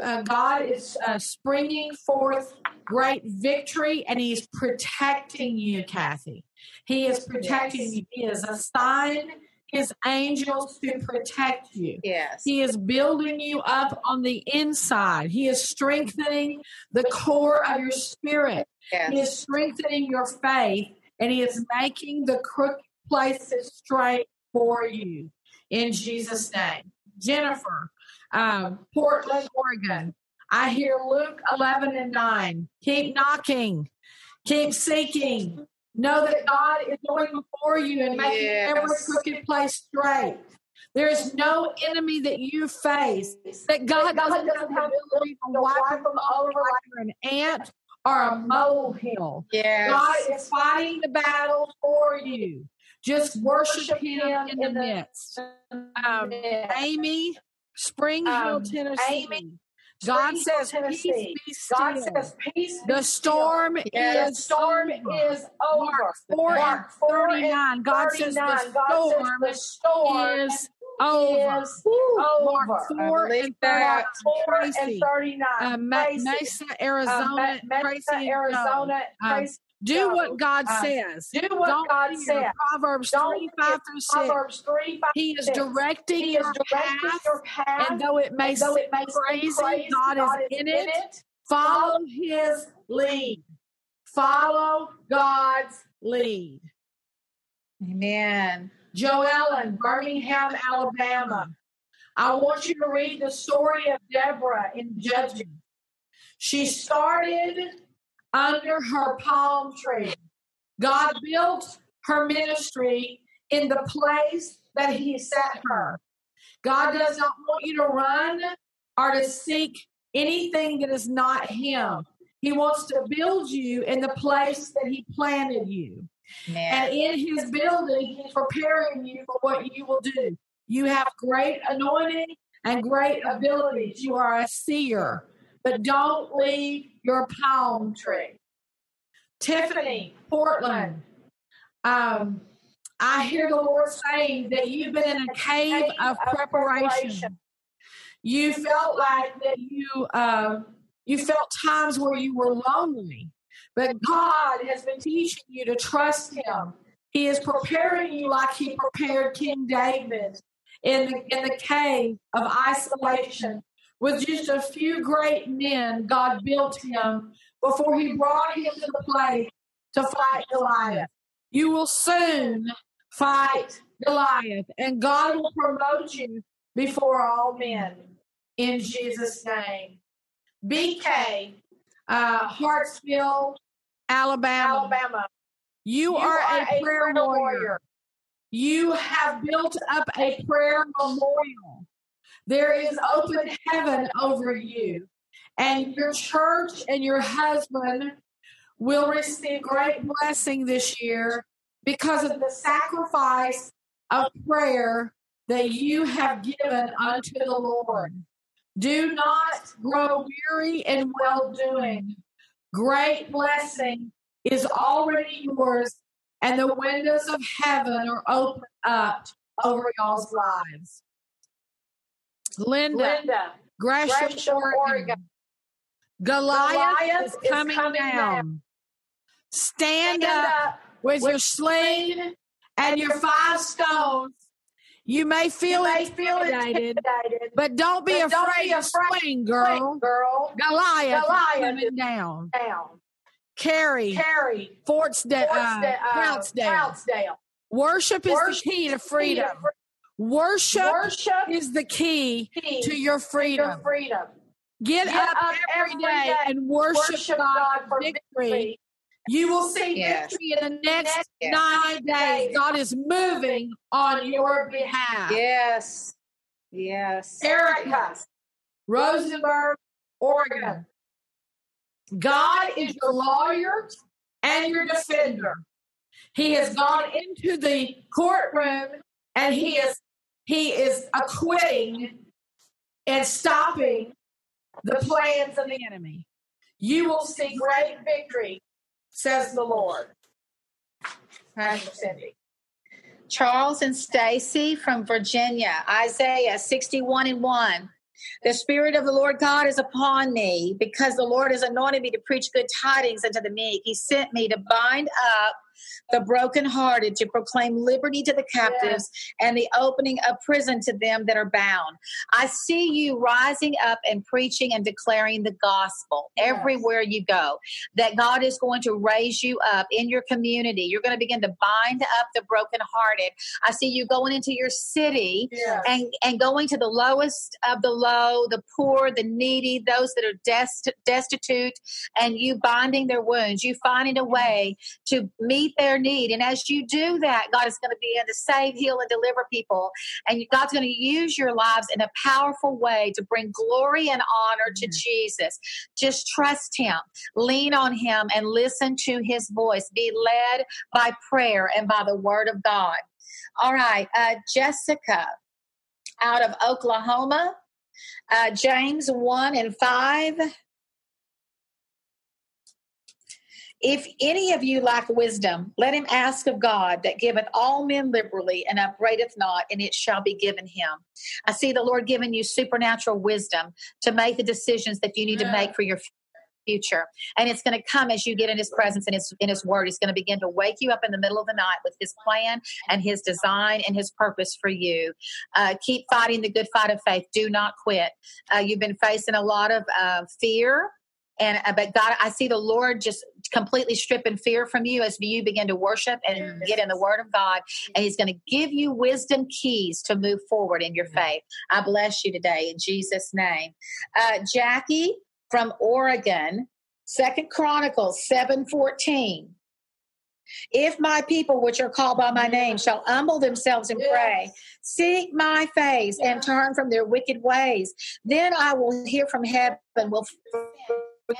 uh, God is uh, springing forth great victory and He's protecting you, Kathy. He is protecting Yes. you. He has assigned His angels to protect you. Yes. He is building you up on the inside. He is strengthening the core of your spirit. Yes. He is strengthening your faith and he is making the crooked places straight for you in Jesus' name. Jennifer, um, Portland, Oregon. I hear Luke 11 and 9. Keep knocking, keep seeking. Know that God is going before you and making every crooked place straight. There is no enemy that you face that God doesn't have the ability to wipe them over like an ant or a molehill. Yes. God is fighting the battle for you. Just worship Him in the midst. Um, Amy, Spring Hill, Um, Tennessee. Amy, God says, Tennessee. Peace be still. God says, peace. be the storm Yes. is The storm over. is over. Mark 4 Mark 4 and 39. God says the 39. God says storm the storm is over. is Mark over. 4 and that. 39. 4 and 39. Uh, Ma- Tracy. Mesa, Uh, Arizona, Ma- Mesa, and Joe. Arizona. Um, Tracy. Do Joe. what God Uh, says. do what Don't God says. Proverbs Don't 3, 5 through 6. Proverbs 3, 5, He is directing He your is directing path, your path. and though it may though seem it may seem crazy, crazy, God is in it. Follow His lead. Follow God's lead. Amen. Joellen, Birmingham, Alabama. I want you to read the story of Deborah in Judges. She started under her palm tree. God built her ministry in the place that He set her. God does not want you to run or to seek anything that is not Him. He wants to build you in the place that He planted you. Man. And in His building, He's preparing you for what you will do. You have great anointing and great abilities. You are a seer, but don't leave your palm tree. Tiffany, Portland. Um, I hear the Lord saying that you've been in a cave of preparation. You felt like that you um, you felt times where you were lonely, but God has been teaching you to trust Him. He is preparing you like He prepared King David in the in the cave of isolation with just a few great men. God built him before He brought him to the place to fight Goliath. You will soon fight Goliath, and God will promote you before all men in Jesus' name. BK, uh, Hartsville, Alabama. Alabama. You, are, a prayer warrior. You have built up a prayer memorial. There is open heaven over you, and your church and your husband will receive great blessing this year because of the sacrifice of prayer that you have given unto the Lord. Do not grow weary in well doing. Great blessing is already yours, and the windows of heaven are opened up over y'all's lives. Linda, Linda. Gresham, Gresham, Oregon. Oregon. Goliath, Goliath is is coming, coming down. down. Stand, Stand up up with, with your sling and your five stones. You may feel You may intimidated, intimidated. but don't be but don't afraid be to afraid swing, girl. girl. Goliath, Goliath is coming down. Down. Carrie, Carry. Fortsdale, uh, Fortsdale, uh, Cloudsdale. Cloudsdale. Worship is Worship the key to key freedom. To fr- Worship Worship is the key key to your to freedom. your freedom. Get, Get up, up every every day day and worship, Worship God, God for for victory. victory. You will see Yes. victory in the next Yes. nine days. God is moving on your behalf. Yes. Yes. Erica, Rosenberg, Oregon. God is your lawyer and your defender. He has gone into the courtroom and he is he is acquitting and stopping the plans of the enemy. You will see great victory, says the Lord. Pastor Cindy. Charles and Stacy from Virginia, Isaiah 61 and 1. The Spirit of the Lord God is upon me because the Lord has anointed me to preach good tidings unto the meek. He sent me to bind up the brokenhearted, to proclaim liberty to the captives and the opening of prison to them that are bound. I see you rising up and preaching and declaring the gospel Yes. everywhere you go. That God is going to raise you up in your community. You're going to begin to bind up the brokenhearted. I see you going into your city Yeah. and and going to the lowest of the low, the poor, the needy, those that are dest- destitute, and you binding their wounds, you finding a way to meet their need. And as you do that, God is going to begin to save, heal, and deliver people. And God's going to use your lives in a powerful way to bring glory and honor to Jesus. Just trust Him, lean on Him, and listen to His voice. Be led by prayer and by the Word of God. All right, uh, Jessica out of Oklahoma. Uh, James 1 and 5. If any of you lack wisdom, let him ask of God that giveth all men liberally and upbraideth not, and it shall be given him. I see the Lord giving you supernatural wisdom to make the decisions that you need to make for your future. And it's going to come as you get in his presence and his in his word. He's going to begin to wake you up in the middle of the night with his plan and his design and his purpose for you. Uh, keep fighting the good fight of faith. Do not quit. Uh, you've been facing a lot of uh, fear. And uh, but God, I see the Lord just completely stripping fear from you as you begin to worship and get in the Word of God, and He's going to give you wisdom keys to move forward in your faith. I bless you today in Jesus' name. Uh, Jackie from Oregon, Second Chronicles seven fourteen. If my people, which are called by my name, shall humble themselves and pray, seek my face, and turn from their wicked ways, then I will hear from heaven, will with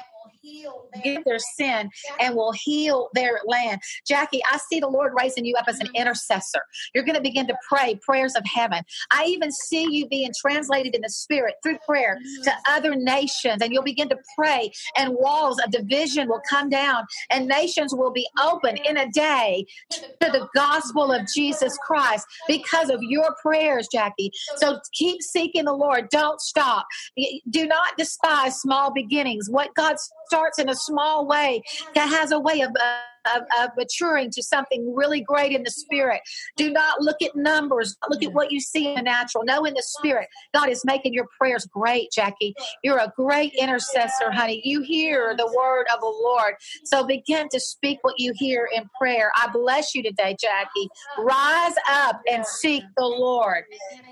forgive their sin and will heal their land. Jackie, I see the Lord raising you up as an intercessor. You're going to begin to pray prayers of heaven. I even see you being translated in the spirit through prayer to other nations, and you'll begin to pray, and walls of division will come down, and nations will be open in a day to the gospel of Jesus Christ because of your prayers, Jackie. So keep seeking the Lord. Don't stop. Do not despise small beginnings. What God starts in a small way that has a way of, uh, of, of, maturing to something really great in the spirit. Do not look at numbers. Look at what you see in the natural. Know in the spirit, God is making your prayers great, Jackie. You're a great intercessor, honey. You hear the word of the Lord. So begin to speak what you hear in prayer. I bless you today, Jackie. Rise up and seek the Lord.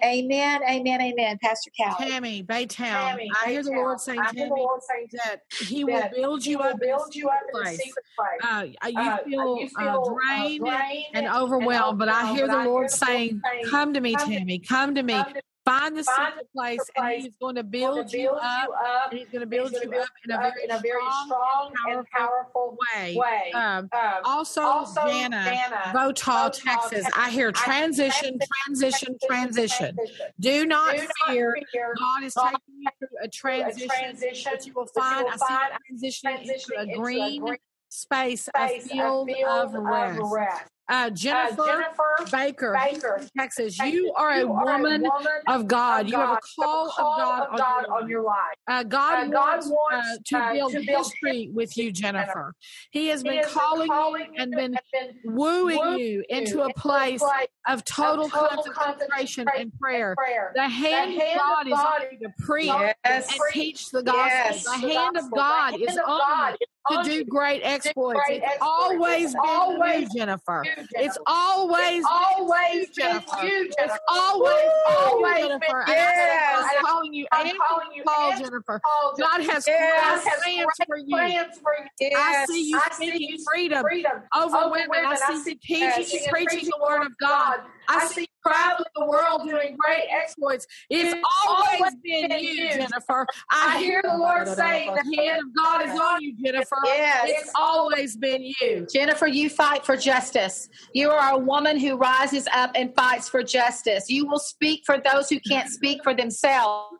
Amen, amen, amen. Pastor Cal. Tammy, Baytown. I hear the Lord saying, Tammy, that He will build you up build you up in secret place. Uh, you uh, feel, you feel uh, drained, drained and, overwhelmed, but I hear the Lord saying, "Come to me, Tammy. Come to me. Find the secret place, and He's going to build, you up. and he's going to build you up in a very, in a very strong, and powerful way. way. Um, um, also, also, Jana Votaw, Texas. Texas. I hear transition, transition, transition. Do not Do fear. fear. God is taking you through a transition, a transition but you will find, you will find a transition, transition into a green, into a green space, space, a field, a field of, rest. Of rest. Uh, Jennifer, uh, Jennifer Baker, Baker, Texas. Texas. You are a, you woman, a woman of God. Of you have a call, call of God, of God on, your life. Uh, God, uh, wants, wants uh, to, uh, build to build history with you, Jennifer. He has he been calling, calling you and been, been wooing you into a place of total, total concentration, and prayer. prayer. The hand, the hand of God, God is on you to preach yes. and teach the gospel. Yes. The, the hand gospel. of God is on you to do great exploits. Great it's exploits. always been always you, Jennifer. You, Jennifer. It's always always you, Jennifer. You, Jennifer. It's always always Jennifer. Been, yes. I'm calling you I'm and calling you Paul, Jennifer. Paul, God has yes. plans, for you. plans for you. Yes. I see you speaking freedom, freedom over women. I see you teaching and preaching the word of God. I see traveling the world doing great exploits. It's, always, been, you, Jennifer. I, I hear the Lord saying the hand of God is on you, Jennifer. Yes. It's always been you. Jennifer, you fight for justice. You are a woman who rises up and fights for justice. You will speak for those who can't speak for themselves.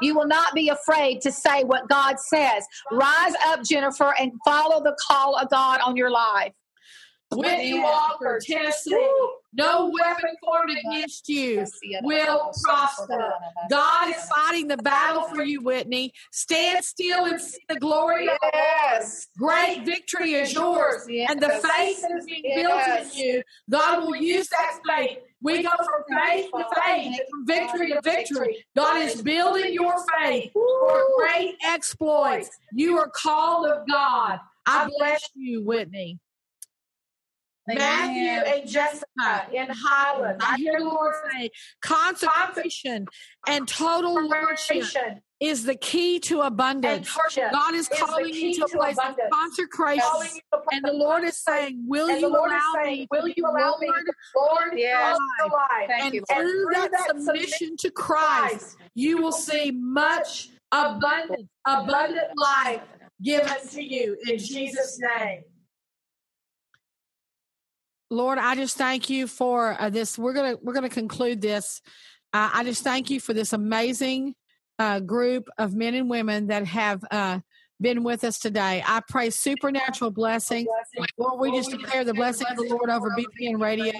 You will not be afraid to say what God says. Rise up, Jennifer, and follow the call of God on your life. Whitney Walker, Tennessee. No weapon formed against you will prosper. God is fighting the battle for you, Whitney. Stand still and see the glory of yes. Great victory is yours. And the faith that is being built in you, God will use that faith. We go from faith to faith, from victory to victory. God is building your faith for great exploits. You are called of God. I bless you, Whitney. Matthew and Jessica in Highland. I hear the Lord say consecration and total lordship is the key to abundance. God is calling you to a place of consecration. And the Lord is saying, Will you allow me will you allow me Lord yes. And through that submission to Christ, you will see much abundant, abundant life given to you in Jesus' name. Lord, I just thank you for uh, this. We're gonna we're gonna conclude this. Uh, I just thank you for this amazing uh, group of men and women that have uh, been with us today. I pray supernatural blessing. Lord, we just declare the blessing of the Lord over BPN Radio.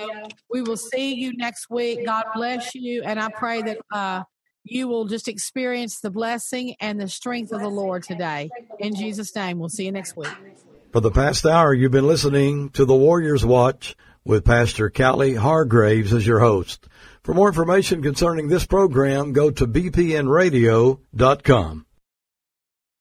We will see you next week. God bless you, and I pray that uh, you will just experience the blessing and the strength of the Lord today. In Jesus' name, we'll see you next week. For the past hour, you've been listening to the Warriors Watch with Pastor Callie Hargraves as your host. For more information concerning this program, go to bpnradio.com.